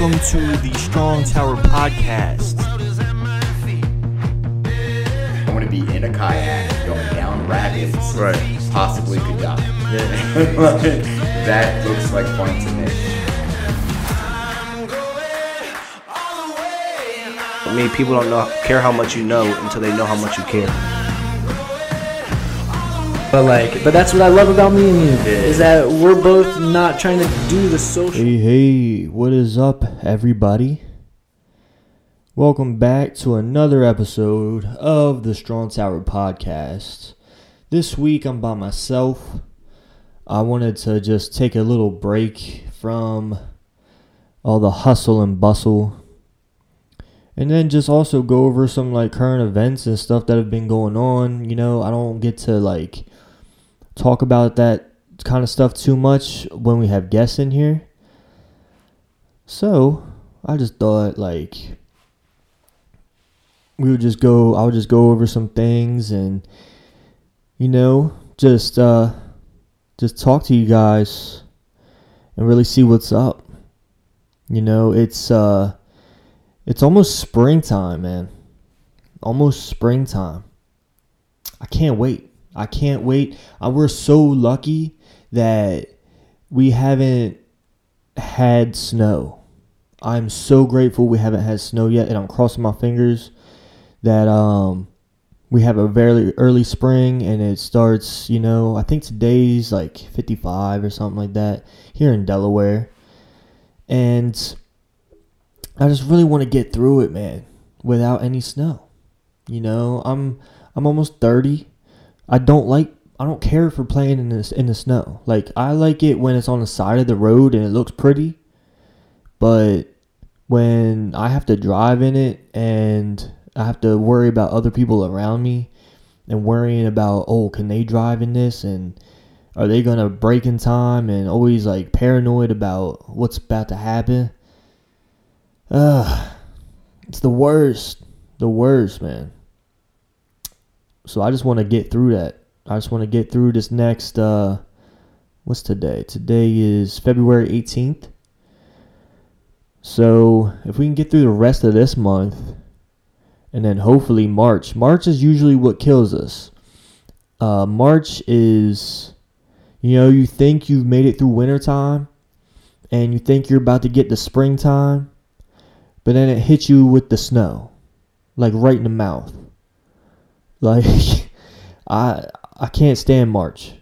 Welcome to the Strong Tower Podcast. I want to be in a kayak going down rapids. Right. Possibly could die. that looks like fun to me. I mean, people don't know care how much you know until they know how much you care. But like, but that's what I love about me and you is that we're both not trying to do the social. Hey, hey, what is up, everybody? Welcome back to another episode of the Strong Tower Podcast. This week I'm by myself. I wanted to just take a little break from all the hustle and bustle. And then just also go over some like current events and stuff that have been going on. You know, I don't get to like talk about that kind of stuff too much when we have guests in here. So I just thought like we would just go I would just go over some things and you know just uh just talk to you guys and really see what's up. You know, it's uh it's almost springtime, man. Almost springtime. I can't wait. I can't wait. Uh, we're so lucky that we haven't had snow. I'm so grateful we haven't had snow yet, and I'm crossing my fingers that um we have a very early spring and it starts. You know, I think today's like 55 or something like that here in Delaware, and I just really want to get through it, man, without any snow. You know, I'm I'm almost 30. I don't like I don't care for playing in this in the snow. Like I like it when it's on the side of the road and it looks pretty. But when I have to drive in it and I have to worry about other people around me and worrying about oh, can they drive in this and are they going to break in time and always like paranoid about what's about to happen. Ugh. It's the worst. The worst, man. So I just want to get through that. I just want to get through this next uh what's today? Today is February 18th. So, if we can get through the rest of this month and then hopefully March. March is usually what kills us. Uh March is you know, you think you've made it through wintertime and you think you're about to get to springtime, but then it hits you with the snow. Like right in the mouth. Like I I can't stand March.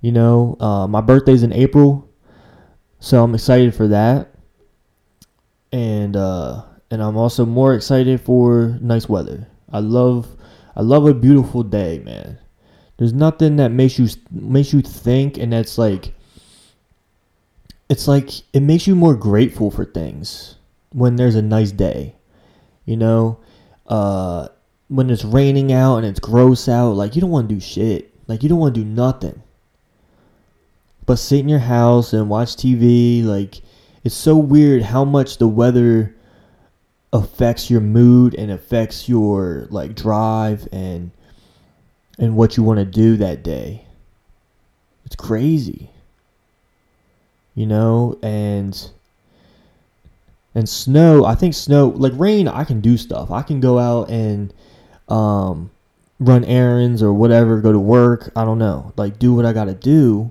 You know, uh, my birthday's in April, so I'm excited for that. And uh, and I'm also more excited for nice weather. I love I love a beautiful day, man. There's nothing that makes you makes you think, and that's like it's like it makes you more grateful for things when there's a nice day. You know, uh, when it's raining out and it's gross out, like you don't want to do shit. Like you don't want to do nothing. But sit in your house and watch TV, like it's so weird how much the weather affects your mood and affects your like drive and and what you want to do that day. It's crazy. You know, and and snow, I think snow like rain, I can do stuff. I can go out and um, run errands or whatever, go to work. I don't know. Like, do what I got to do.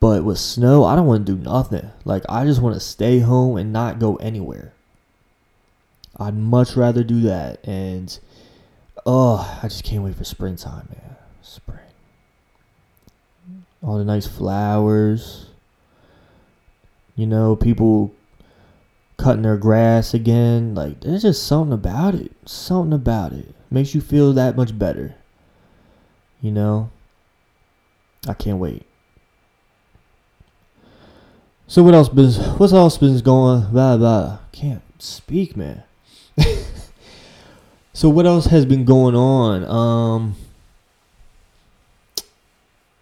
But with snow, I don't want to do nothing. Like, I just want to stay home and not go anywhere. I'd much rather do that. And, oh, I just can't wait for springtime, man. Spring. All the nice flowers. You know, people cutting their grass again. Like there's just something about it. Something about it makes you feel that much better. You know? I can't wait. So what else been what's else been going blah blah can't speak man. so what else has been going on? Um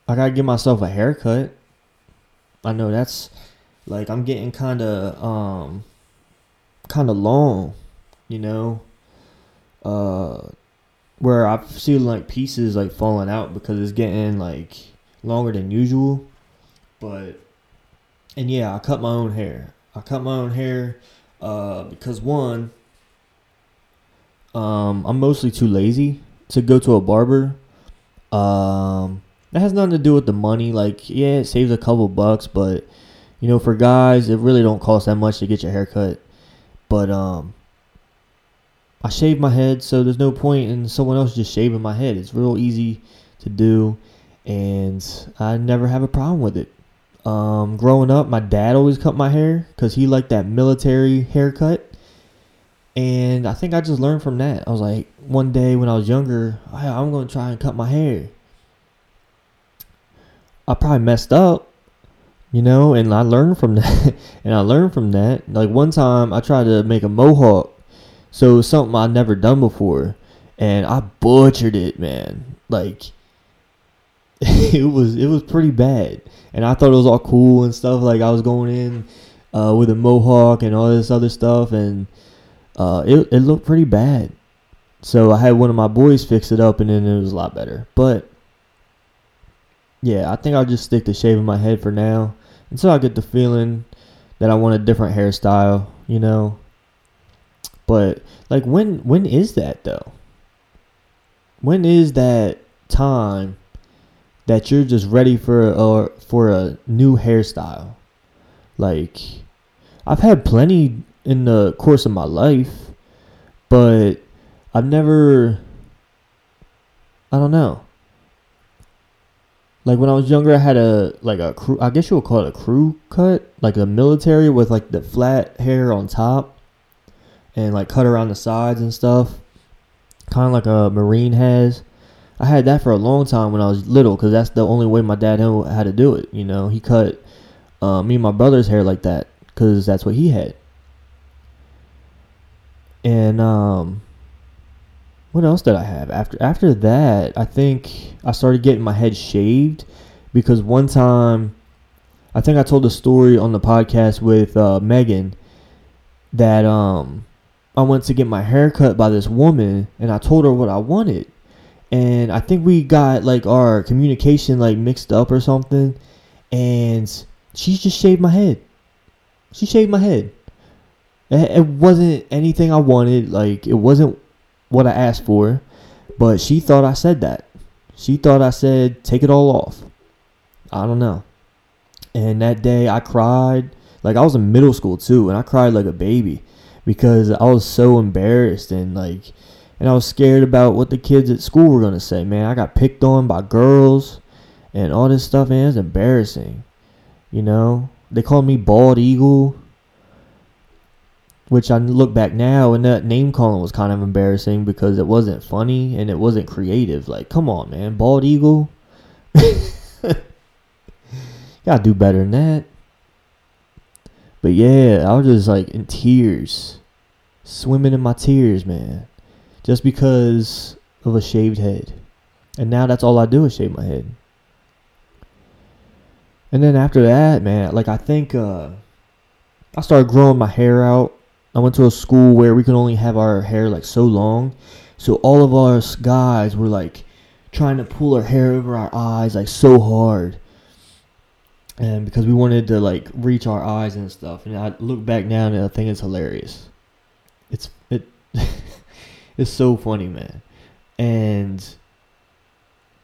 I gotta give myself a haircut. I know that's like I'm getting kinda um kind of long, you know. Uh, where I see like pieces like falling out because it's getting like longer than usual. But and yeah, I cut my own hair. I cut my own hair uh, because one, um, I'm mostly too lazy to go to a barber. Um, that has nothing to do with the money. Like, yeah, it saves a couple bucks, but you know, for guys, it really don't cost that much to get your hair cut. But um, I shave my head, so there's no point in someone else just shaving my head. It's real easy to do, and I never have a problem with it. Um, growing up, my dad always cut my hair because he liked that military haircut. And I think I just learned from that. I was like, one day when I was younger, I, I'm going to try and cut my hair. I probably messed up, you know, and I learned from that. and I learned from that. Like one time, I tried to make a mohawk, so something I'd never done before, and I butchered it, man. Like it was, it was pretty bad, and I thought it was all cool and stuff. Like I was going in uh, with a mohawk and all this other stuff, and uh, it it looked pretty bad. So I had one of my boys fix it up, and then it was a lot better. But yeah, I think I'll just stick to shaving my head for now until I get the feeling that I want a different hairstyle, you know. But like when when is that though? When is that time that you're just ready for or for a new hairstyle? Like I've had plenty in the course of my life, but I've never I don't know. Like when I was younger, I had a like a crew. I guess you would call it a crew cut, like a military with like the flat hair on top, and like cut around the sides and stuff, kind of like a marine has. I had that for a long time when I was little, cause that's the only way my dad knew how to do it. You know, he cut uh, me and my brother's hair like that, cause that's what he had. And um, what else did I have after after that? I think I started getting my head shaved because one time, I think I told a story on the podcast with uh, Megan that um I went to get my hair cut by this woman and I told her what I wanted. And I think we got like our communication like mixed up or something and she just shaved my head. She shaved my head. It wasn't anything I wanted, like it wasn't what I asked for, but she thought I said that. She thought I said take it all off. I don't know. And that day I cried. Like I was in middle school too, and I cried like a baby because I was so embarrassed and like and I was scared about what the kids at school were gonna say. Man, I got picked on by girls and all this stuff, man. It's embarrassing. You know, they called me bald eagle, which I look back now and that name calling was kind of embarrassing because it wasn't funny and it wasn't creative. Like, come on, man, bald eagle. Gotta do better than that. But yeah, I was just like in tears, swimming in my tears, man, just because of a shaved head. And now that's all I do is shave my head. And then after that, man, like I think uh, I started growing my hair out. I went to a school where we could only have our hair like so long. So all of us guys were like trying to pull our hair over our eyes like so hard. And because we wanted to like reach our eyes and stuff. And I look back now and I think it's hilarious. It's it it's so funny, man. And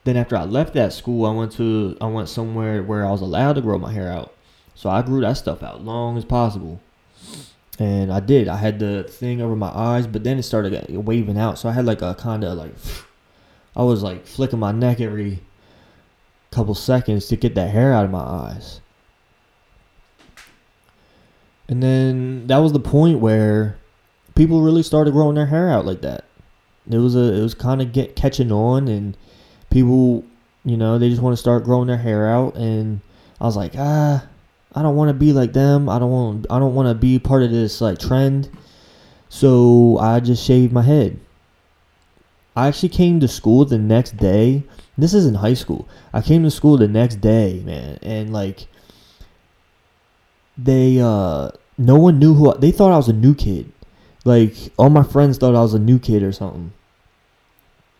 then after I left that school, I went to I went somewhere where I was allowed to grow my hair out. So I grew that stuff out long as possible. And I did. I had the thing over my eyes, but then it started waving out. So I had like a kind of like I was like flicking my neck every couple seconds to get that hair out of my eyes. And then that was the point where people really started growing their hair out like that. It was a it was kind of get catching on and people, you know, they just want to start growing their hair out and I was like, "Ah, I don't want to be like them. I don't want I don't want to be part of this like trend." So, I just shaved my head. I actually came to school the next day. This is in high school. I came to school the next day, man, and like they uh no one knew who I, they thought I was a new kid. Like all my friends thought I was a new kid or something.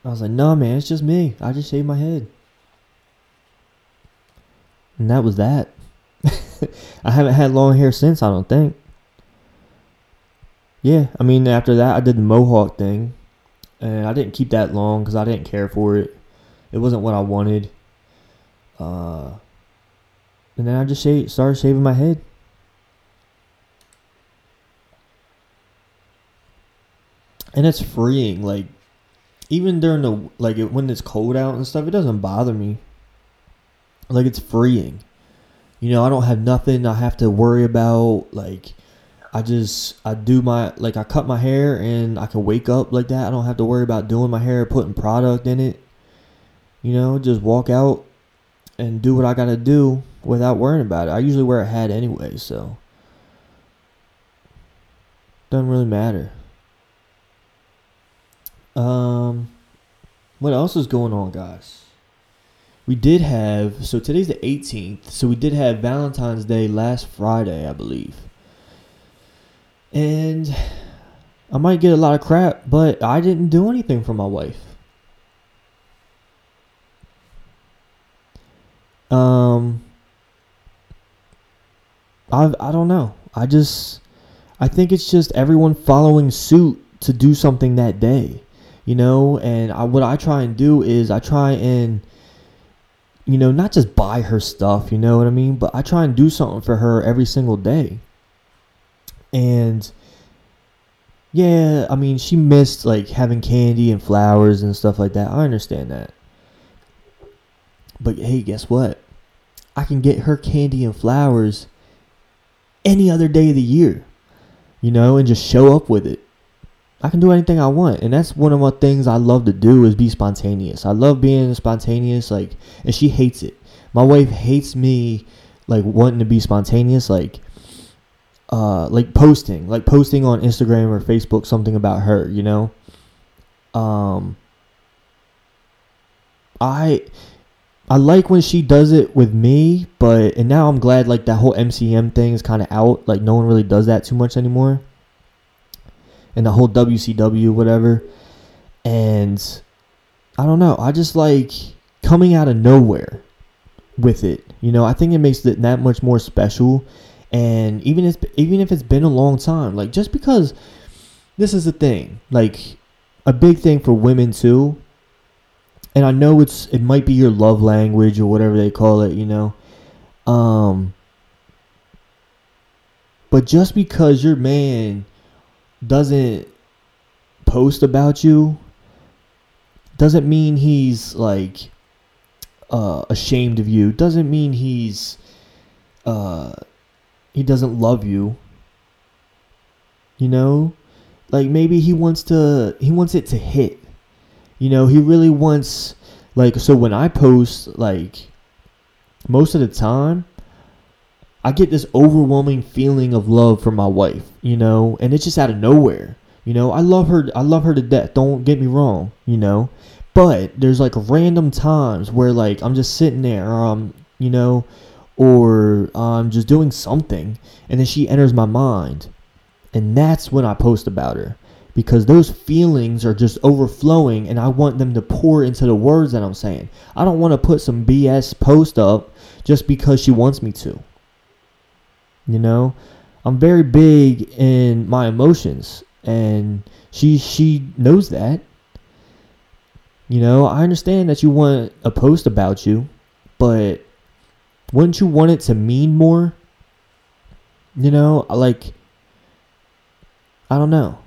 I was like, "No, man, it's just me. I just shaved my head." And that was that. I haven't had long hair since, I don't think. yeah, I mean, after that, I did the mohawk thing, and I didn't keep that long because I didn't care for it. It wasn't what I wanted. Uh, and then I just sha- started shaving my head. And it's freeing. Like, even during the like it, when it's cold out and stuff, it doesn't bother me. Like it's freeing. You know, I don't have nothing I have to worry about. Like, I just I do my like I cut my hair and I can wake up like that. I don't have to worry about doing my hair, putting product in it. You know, just walk out and do what I gotta do without worrying about it. I usually wear a hat anyway, so doesn't really matter. Um, what else is going on, guys? We did have so today's the 18th, so we did have Valentine's Day last Friday, I believe. And I might get a lot of crap, but I didn't do anything for my wife. Um I I don't know. I just I think it's just everyone following suit to do something that day you know and I, what i try and do is i try and you know not just buy her stuff you know what i mean? But i try and do something for her every single day. And yeah i mean she missed like having candy and flowers and stuff like that. I understand that. But hey guess what? I can get her candy and flowers any other day of the year you know and just show up with it I can do anything I want, and that's one of my things I love to do is be spontaneous. I love being spontaneous, like, and she hates it. My wife hates me, like wanting to be spontaneous, like, uh, like posting, like posting on Instagram or Facebook something about her, you know. Um, I, I like when she does it with me, but and now I'm glad like that whole MCM thing is kind of out. Like no one really does that too much anymore and the whole WCW whatever. And I don't know. I just like coming out of nowhere with it. You know, I think it makes it that much more special. And even if even if it's been a long time, like just because this is a thing, like a big thing for women too. And I know it's it might be your love language or whatever they call it, you know. Um but just because your man doesn't post about you doesn't mean he's like uh, ashamed of you. Doesn't mean he's uh, he doesn't love you. You know, like maybe he wants to he wants it to hit. You know, he really wants like so when I post like most of the time I get this overwhelming feeling of love for my wife, you know, and it's just out of nowhere. You know, I love her I love her to death. Don't get me wrong, you know. But there's like random times where like I'm just sitting there um, you know, or I'm just doing something and then she enters my mind. And that's when I post about her because those feelings are just overflowing and I want them to pour into the words that I'm saying. I don't want to put some BS post up just because she wants me to. You know, I'm very big in my emotions, and she she knows that. You know, I understand that you want a post about you, but wouldn't you want it to mean more? You know, like I don't know.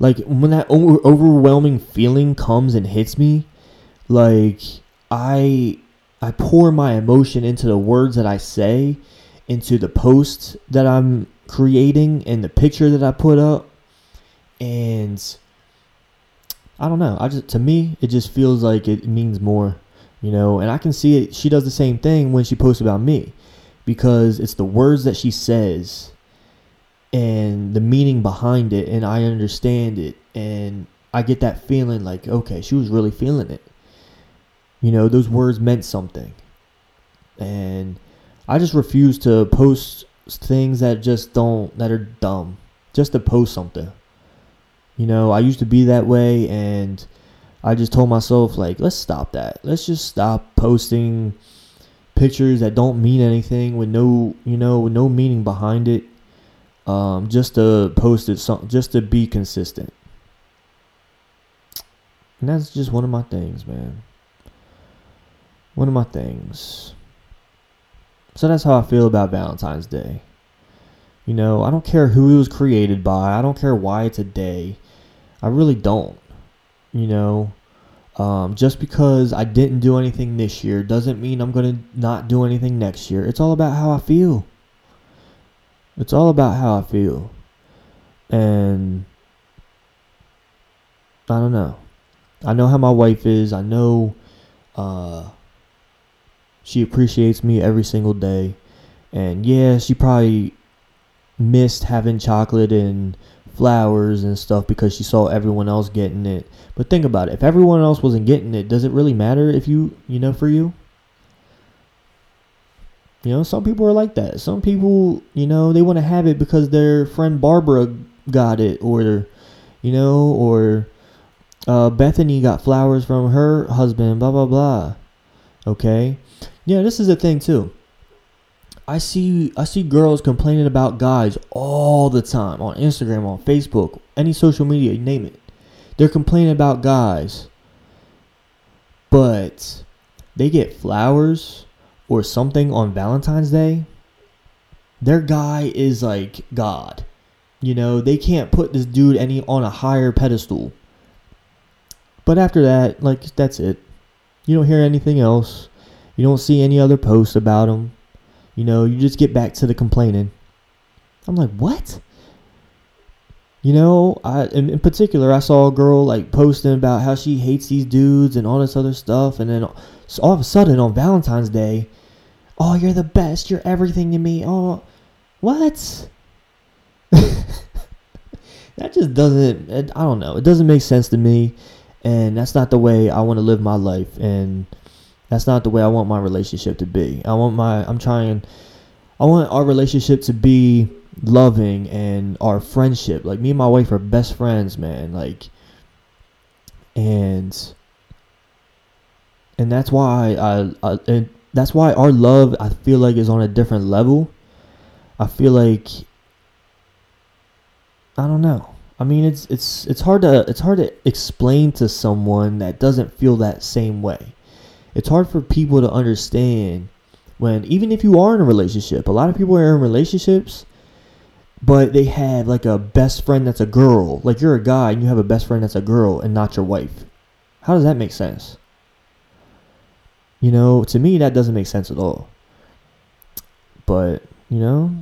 Like when that over- overwhelming feeling comes and hits me, like I I pour my emotion into the words that I say into the post that I'm creating and the picture that I put up. And I don't know. I just to me it just feels like it means more, you know, and I can see it she does the same thing when she posts about me because it's the words that she says and the meaning behind it and I understand it and I get that feeling like okay, she was really feeling it. You know, those words meant something. And I just refuse to post things that just don't that are dumb just to post something. You know, I used to be that way and I just told myself like let's stop that. Let's just stop posting pictures that don't mean anything with no, you know, with no meaning behind it. um, just to post it, some, just to be consistent. And that's just one of my things, man. One of my things. So that's how I feel about Valentine's Day. You know, I don't care who it was created by. I don't care why it's a day. I really don't. You know, um, just because I didn't do anything this year doesn't mean I'm going to not do anything next year. It's all about how I feel. It's all about how I feel. And I don't know. I know how my wife is. I know uh, she appreciates me every single day. And yeah, she probably missed having chocolate and flowers and stuff because she saw everyone else getting it. But think about it. If everyone else wasn't getting it, does it really matter if you, you know, for you? You know, some people are like that. Some people, you know, they want to have it because their friend Barbara got it or you know, or uh, Bethany got flowers from her husband, blah blah blah. Okay? Yeah, this is the thing too. I see I see girls complaining about guys all the time on Instagram, on Facebook, any social media, you name it. They're complaining about guys. But they get flowers or something on Valentine's Day. Their guy is like God. You know, they can't put this dude any on a higher pedestal. But after that, like that's it. You don't hear anything else. You don't see any other posts about him. You know, you just get back to the complaining. I'm like, what? You know, I in, in particular, I saw a girl like posting about how she hates these dudes and all this other stuff, and then so all of a sudden on Valentine's Day, oh, you're the best, you're everything to me. Oh, what? that just doesn't. It, I don't know. It doesn't make sense to me, and that's not the way I want to live my life. And that's not the way I want my relationship to be. I want my I'm trying I want our relationship to be loving and our friendship. Like me and my wife are best friends, man. Like and and that's why I, I and that's why our love I feel like is on a different level. I feel like I don't know. I mean, it's it's it's hard to it's hard to explain to someone that doesn't feel that same way it's hard for people to understand when even if you are in a relationship, a lot of people are in relationships, but they have like a best friend that's a girl. Like you're a guy and you have a best friend that's a girl and not your wife. How does that make sense? You know, to me that doesn't make sense at all. But, you know,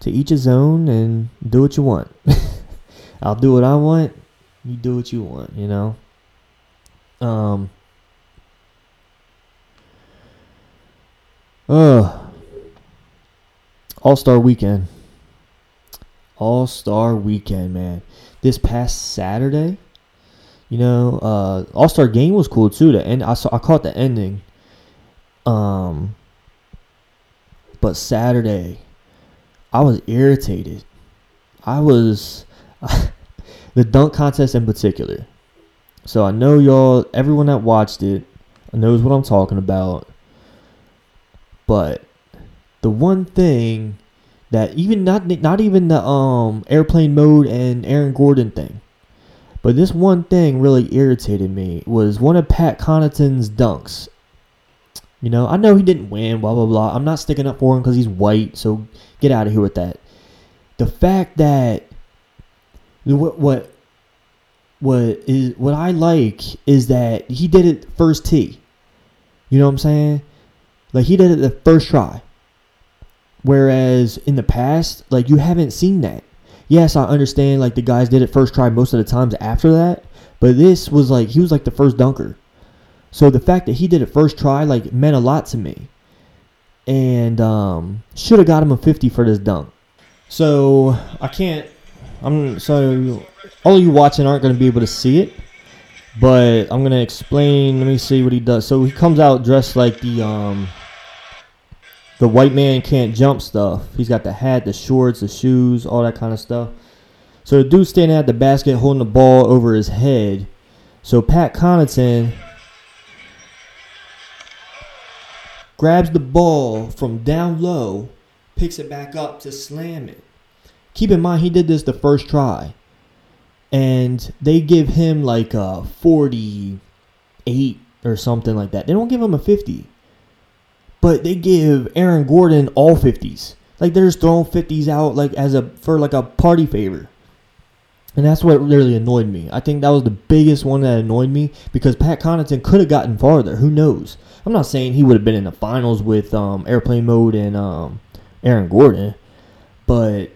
to each his own and do what you want. I'll do what I want, you do what you want, you know? Um Uh, All Star Weekend. All Star Weekend, man. This past Saturday, you know, uh, All Star Game was cool too. The end, I saw, I caught the ending. Um, but Saturday, I was irritated. I was the dunk contest in particular. So I know y'all, everyone that watched it, knows what I'm talking about. But the one thing that even not not even the um airplane mode and Aaron Gordon thing, but this one thing really irritated me was one of Pat Connaughton's dunks. You know, I know he didn't win, blah blah blah. I'm not sticking up for him because he's white, so get out of here with that. The fact that what what what is what I like is that he did it first tee. You know what I'm saying? Like he did it the first try. Whereas in the past, like you haven't seen that. Yes, I understand like the guys did it first try most of the times after that, but this was like he was like the first dunker. So the fact that he did it first try like meant a lot to me. And um should have got him a 50 for this dunk. So I can't I'm so all of you watching aren't going to be able to see it, but I'm going to explain. Let me see what he does. So he comes out dressed like the um the white man can't jump stuff. He's got the hat, the shorts, the shoes, all that kind of stuff. So the dude's standing at the basket holding the ball over his head. So Pat Connaughton grabs the ball from down low, picks it back up to slam it. keep in mind he did this the first try, and they give him like a forty-eight or something like that. They don't give him a fifty, but they give Aaron Gordon all fifties. Like they're just throwing fifties out like as a for like a party favor. And that's what really annoyed me. I think that was the biggest one that annoyed me because Pat Connaughton could have gotten farther. Who knows? I'm not saying he would have been in the finals with um, airplane mode and um, Aaron Gordon, but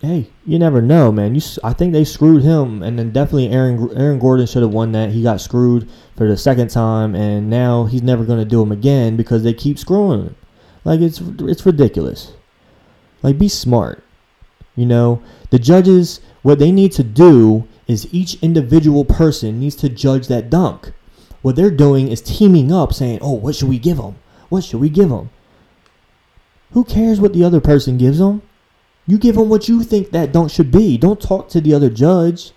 hey, you never know, man. You, I think they screwed him, and then definitely Aaron Aaron Gordon should have won that. He got screwed for the second time, and now he's never going to do him again because they keep screwing him. Like it's it's ridiculous. Like be smart. You know, the judges what they need to do is each individual person needs to judge that dunk. What they're doing is teaming up saying, "Oh, what should we give them? What should we give them?" Who cares what the other person gives them? You give them what you think that dunk should be. Don't talk to the other judge.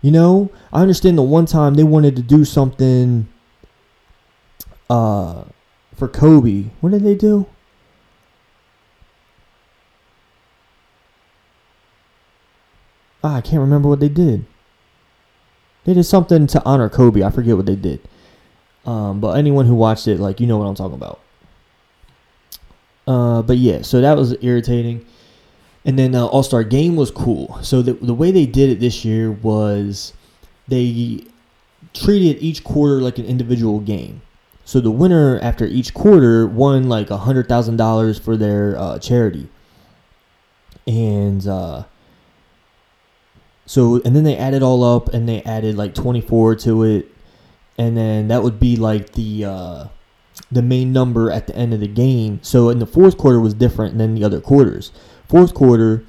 You know, I understand the one time they wanted to do something uh for Kobe. What did they do? Ah, I can't remember what they did. They did something to honor Kobe. I forget what they did. Um, but anyone who watched it, like, you know what I'm talking about. Uh, but yeah, so that was irritating. And then uh, All Star Game was cool. So the the way they did it this year was they treated each quarter like an individual game. So the winner after each quarter won like a hundred thousand dollars for their uh, charity. And uh, so and then they added all up and they added like twenty four to it, and then that would be like the uh, the main number at the end of the game. So in the fourth quarter was different than the other quarters. Fourth quarter,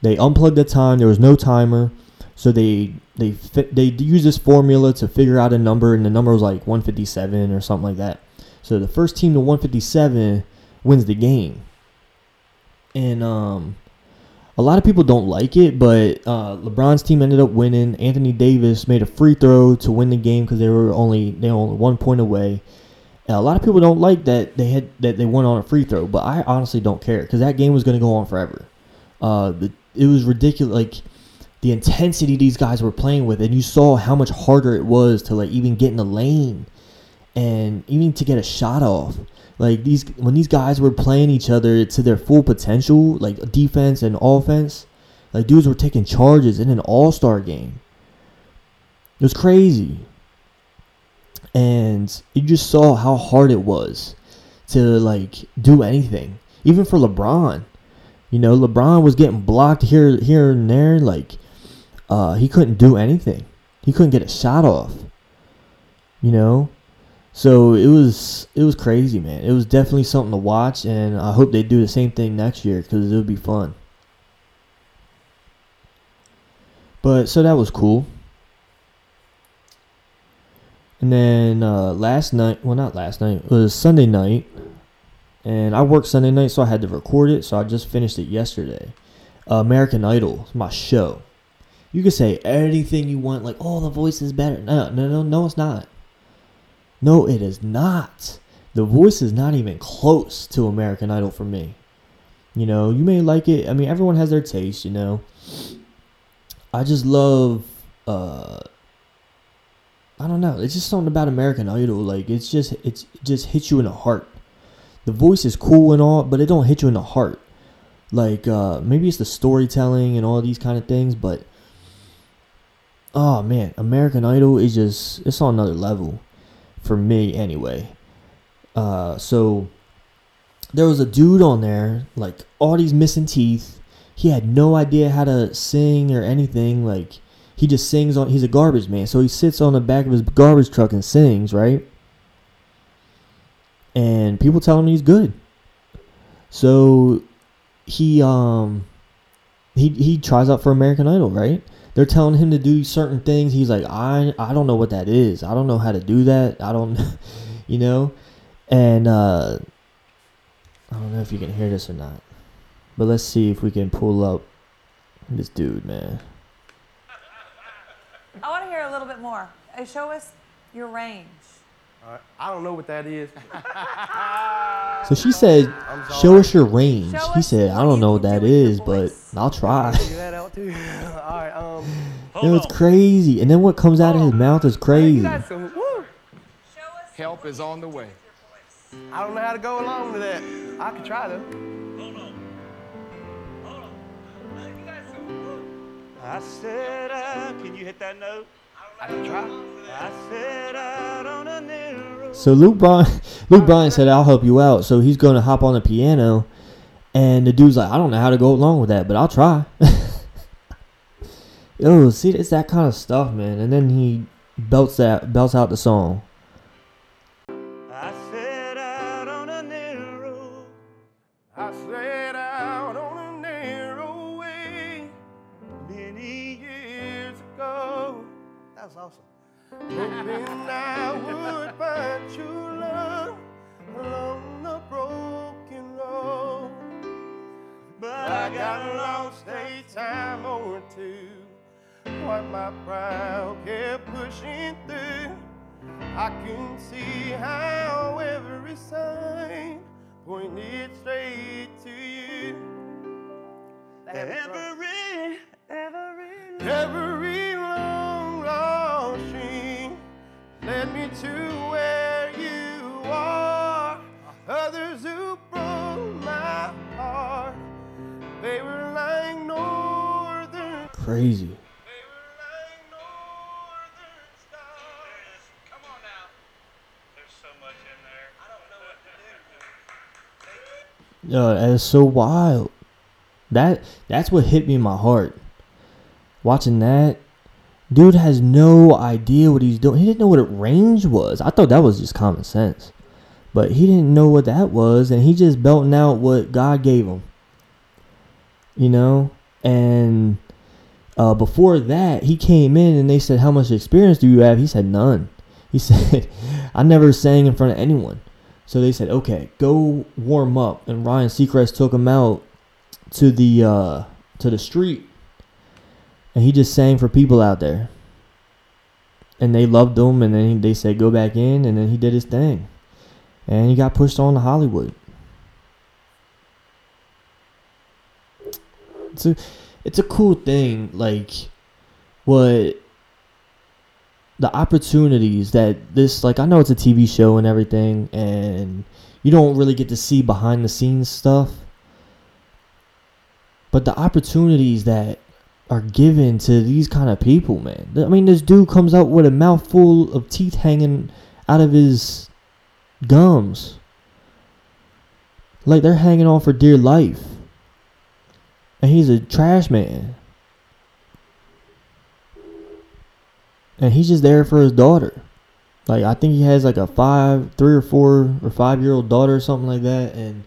they unplugged the time. There was no timer, so they they they used this formula to figure out a number, and the number was like 157 or something like that. So the first team to 157 wins the game. And um, a lot of people don't like it, but uh, LeBron's team ended up winning. Anthony Davis made a free throw to win the game because they were only they were only one point away. And a lot of people don't like that they had that they won on a free throw, but I honestly don't care because that game was going to go on forever. Uh, the, it was ridiculous, like the intensity these guys were playing with, and you saw how much harder it was to like even get in the lane, and even to get a shot off. Like these, when these guys were playing each other to their full potential, like defense and offense, like dudes were taking charges in an All Star game. It was crazy and you just saw how hard it was to like do anything even for lebron. You know lebron was getting blocked here here and there like uh he couldn't do anything. He couldn't get a shot off you know? So it was it was crazy man. It was definitely something to watch and i hope they do the same thing next year because it would be fun. But so that was cool and then uh, last night, well, not last night, it was Sunday night. And I worked Sunday night, so I had to record it. So I just finished it yesterday. Uh, American Idol, my show. You can say anything you want, like, oh, the voice is better. No, no, no, no, it's not. No, it is not. The voice is not even close to American Idol for me. You know, you may like it. I mean, everyone has their taste, you know. I just love uh I don't know. It's just something about American Idol. Like it's just it's it just hits you in the heart. The voice is cool and all, but it don't hit you in the heart. Like uh maybe it's the storytelling and all these kind of things, but oh man, American Idol is just it's on another level for me anyway. Uh so there was a dude on there, like all these missing teeth. He had no idea how to sing or anything, like he just sings on he's a garbage man. So he sits on the back of his garbage truck and sings right? And people tell him he's good. So he um he he tries out for american idol right? They're telling him to do certain things. He's like i i don't know what that is. I don't know how to do that. I don't you know? And uh i don't know if you can hear this or not but let's see if we can pull up this dude man I want to hear a little bit more. Uh, Show us your range. All right. I don't know what that is. So she said, "Show us your range." Show He said, "I don't know what can that do with your is, but. I'll try." Figure that out too. All right. Um. It was crazy, and then what comes out of his mouth is crazy. some. Help is on the way. I don't know how to go along with that. I could try though. I said, uh, can you hit that note? I can try. I said out on a narrow. So Luke Bryan, Luke Bryan said, "I'll help you out." So he's going to hop on the piano, and the dude's like, "I don't know how to go along with that, but I'll try." Yo, see, it's that kind of stuff, man. And then he belts that belts out the song. That is so wild. That that's what hit me in my heart. Watching that, dude has no idea what he's doing. He didn't know what a range was. I thought that was just common sense, but he didn't know what that was, and he just belting out what God gave him. You know, and uh, before that, he came in and they said, "How much experience do you have?" He said, "None." He said, "I never sang in front of anyone." So they said, "Okay, go warm up." And Ryan Seacrest took him out to the uh, to the street, and he just sang for people out there. And they loved him, and then they said, "Go back in," and then he did his thing, and he got pushed on to Hollywood. It's a, it's a cool thing, like what the opportunities that this like I know it's a TV show and everything and you don't really get to see behind the scenes stuff. But the opportunities that are given to these kind of people man I mean this dude comes out with a mouthful of teeth hanging out of his gums. Like they're hanging on for dear life. And he's a trash man and he's just there for his daughter. Like I think he has like a five, three or four or five year old daughter or something like that, and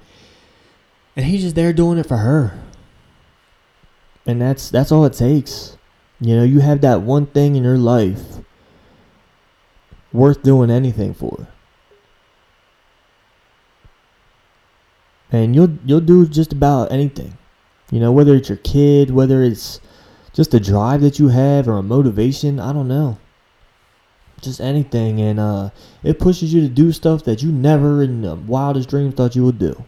and he's just there doing it for her. And that's that's all it takes. You know, you have that one thing in your life worth doing anything for. And you'll you'll do just about anything. You know, whether it's your kid, whether it's just a drive that you have or a motivation, I don't know. Just anything and uh it pushes you to do stuff that you never in the wildest dreams thought you would do.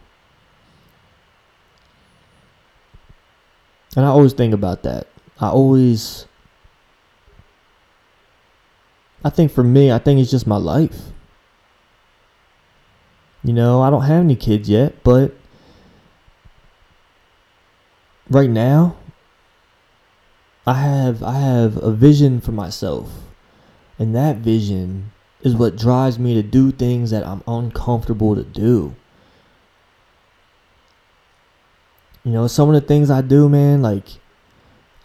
And I always think about that. I always I think for me, I think it's just my life. You know, I don't have any kids yet, but right now I have I have a vision for myself. And that vision is what drives me to do things that I'm uncomfortable to do. You know, some of the things I do, man, like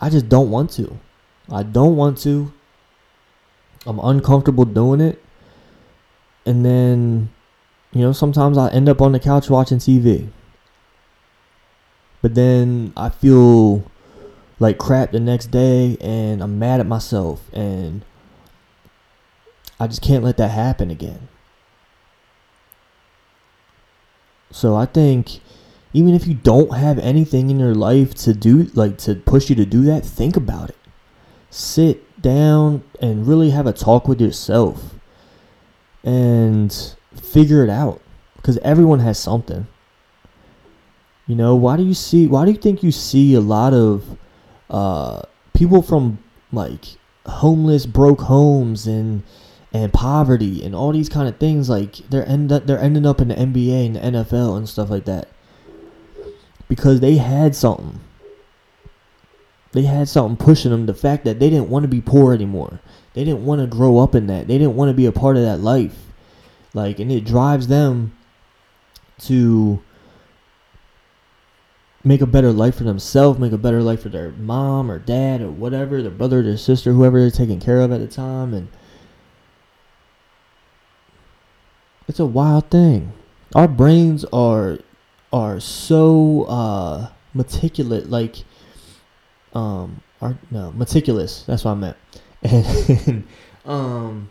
I just don't want to. I don't want to. I'm uncomfortable doing it. And then, you know, sometimes I end up on the couch watching TV. But then I feel like crap the next day and I'm mad at myself and I just can't let that happen again. So I think even if you don't have anything in your life to do like to push you to do that, think about it. Sit down and really have a talk with yourself and figure it out because everyone has something. You know, why do you see? Why do you think you see a lot of uh, people from like homeless, broke homes and and poverty and all these kind of things? Like they're end up, they're ending up in the NBA and the NFL and stuff like that because they had something. They had something pushing them. The fact that they didn't want to be poor anymore. They didn't want to grow up in that. They didn't want to be a part of that life. Like, and it drives them to make a better life for themselves, make a better life for their mom or dad or whatever, their brother, their sister, whoever they're taking care of at the time, and it's a wild thing. Our brains are are so uh, meticulous, like um, are no meticulous. That's what I meant, and um,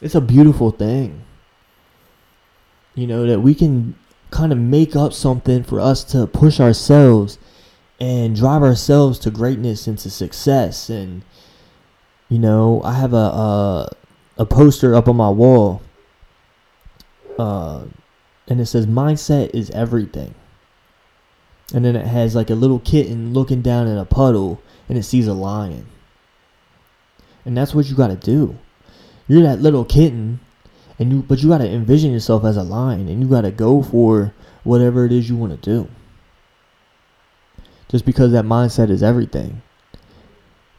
it's a beautiful thing. You know that we can kind of make up something for us to push ourselves and drive ourselves to greatness and to success. And you know, I have a a, a poster up on my wall, uh, and it says "Mindset is everything." And then it has like a little kitten looking down in a puddle, and it sees a lion. And that's what you got to do. You're that little kitten and you but you got to envision yourself as a lion and you got to go for whatever it is you want to do. Just because that mindset is everything.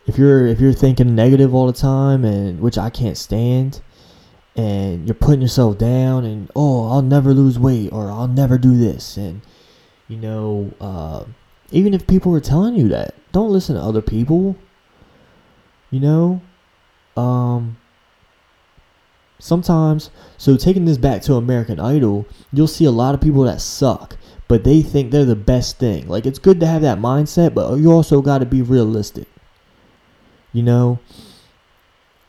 If you're if you're thinking negative all the time and which I can't stand and you're putting yourself down and oh I'll never lose weight or I'll never do this and you know uh, even if people are telling you that don't listen to other people. You know? Um sometimes so taking this back to american idol you'll see a lot of people that suck but they think they're the best thing. Like it's good to have that mindset but you also got to be realistic. You know?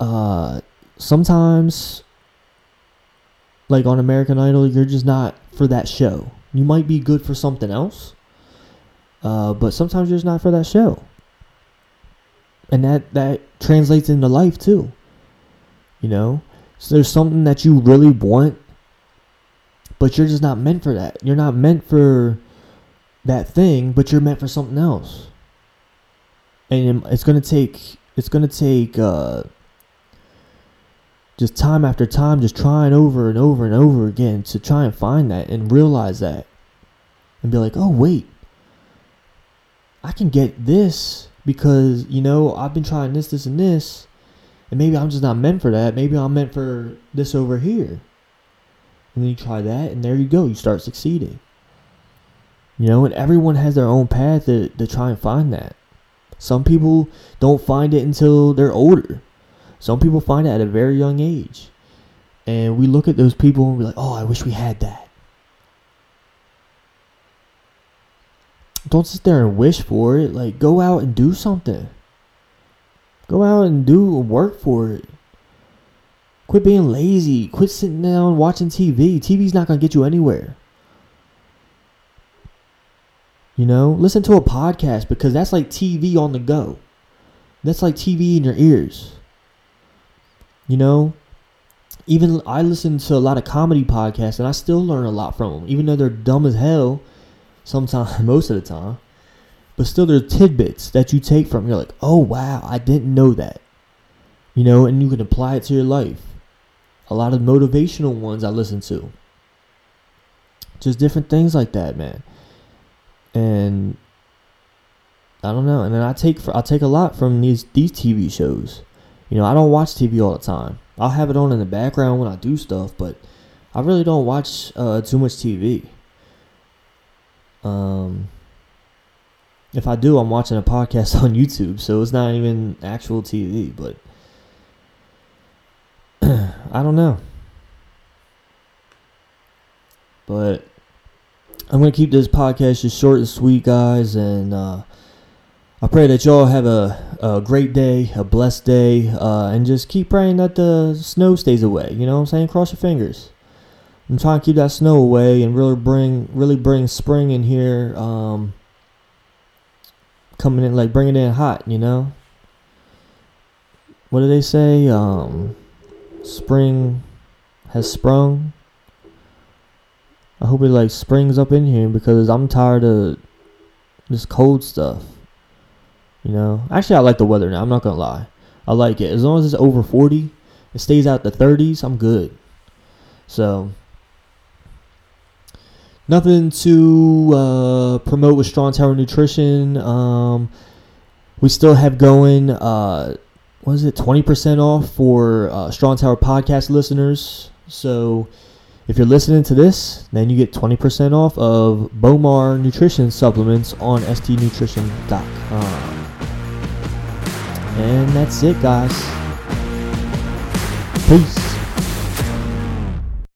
Uh sometimes like on american idol you're just not for that show. You might be good for something else uh, but sometimes you're just not for that show. And that that translates into life too. You know so there's something that you really want, but you're just not meant for that. You're not meant for that thing, but you're meant for something else. And it's gonna take it's gonna take uh, just time after time, just trying over and over and over again to try and find that and realize that, and be like, oh wait, I can get this because you know I've been trying this, this, and this and maybe I'm just not meant for that. Maybe I'm meant for this over here. And then you try that, and there you go. You start succeeding. You know, and everyone has their own path to, to try and find that. Some people don't find it until they're older. Some people find it at a very young age. And we look at those people and we're like, oh, I wish we had that. Don't sit there and wish for it. Like, go out and do something. Go out and do work for it. Quit being lazy. Quit sitting down watching TV. TV's not going to get you anywhere. You know, listen to a podcast because that's like TV on the go. That's like TV in your ears. You know, even I listen to a lot of comedy podcasts and I still learn a lot from them, even though they're dumb as hell sometimes, most of the time. But still, there's tidbits that you take from. You're like, oh wow, I didn't know that. You know, and you can apply it to your life. A lot of motivational ones I listen to. Just different things like that, man. And I don't know. And then I take I take a lot from these these TV shows. You know, I don't watch TV all the time. I'll have it on in the background when I do stuff, but I really don't watch uh, too much TV. Um, if I do, I'm watching a podcast on YouTube, so it's not even actual TV, but I don't know. But I'm going to keep this podcast just short and sweet, guys, and uh, I pray that y'all have a, a great day, a blessed day, uh, and just keep praying that the snow stays away. You know what I'm saying? Cross your fingers. I'm trying to keep that snow away and really bring really bring spring in here. Um, coming in like bringing in hot, you know. What do they say? Um, spring has sprung. I hope it like springs up in here because I'm tired of this cold stuff. You know, actually, I like the weather now. I'm not gonna lie, I like it as long as it's over 40. It stays out the 30s. I'm good. So nothing to uh, promote with Strong Tower Nutrition. Um, we still have going. Uh, what is it? Twenty percent off for uh, Strong Tower podcast listeners. So if you're listening to this, then you get twenty percent off of Bomar nutrition supplements on stnutrition.com. And that's it, guys. Peace.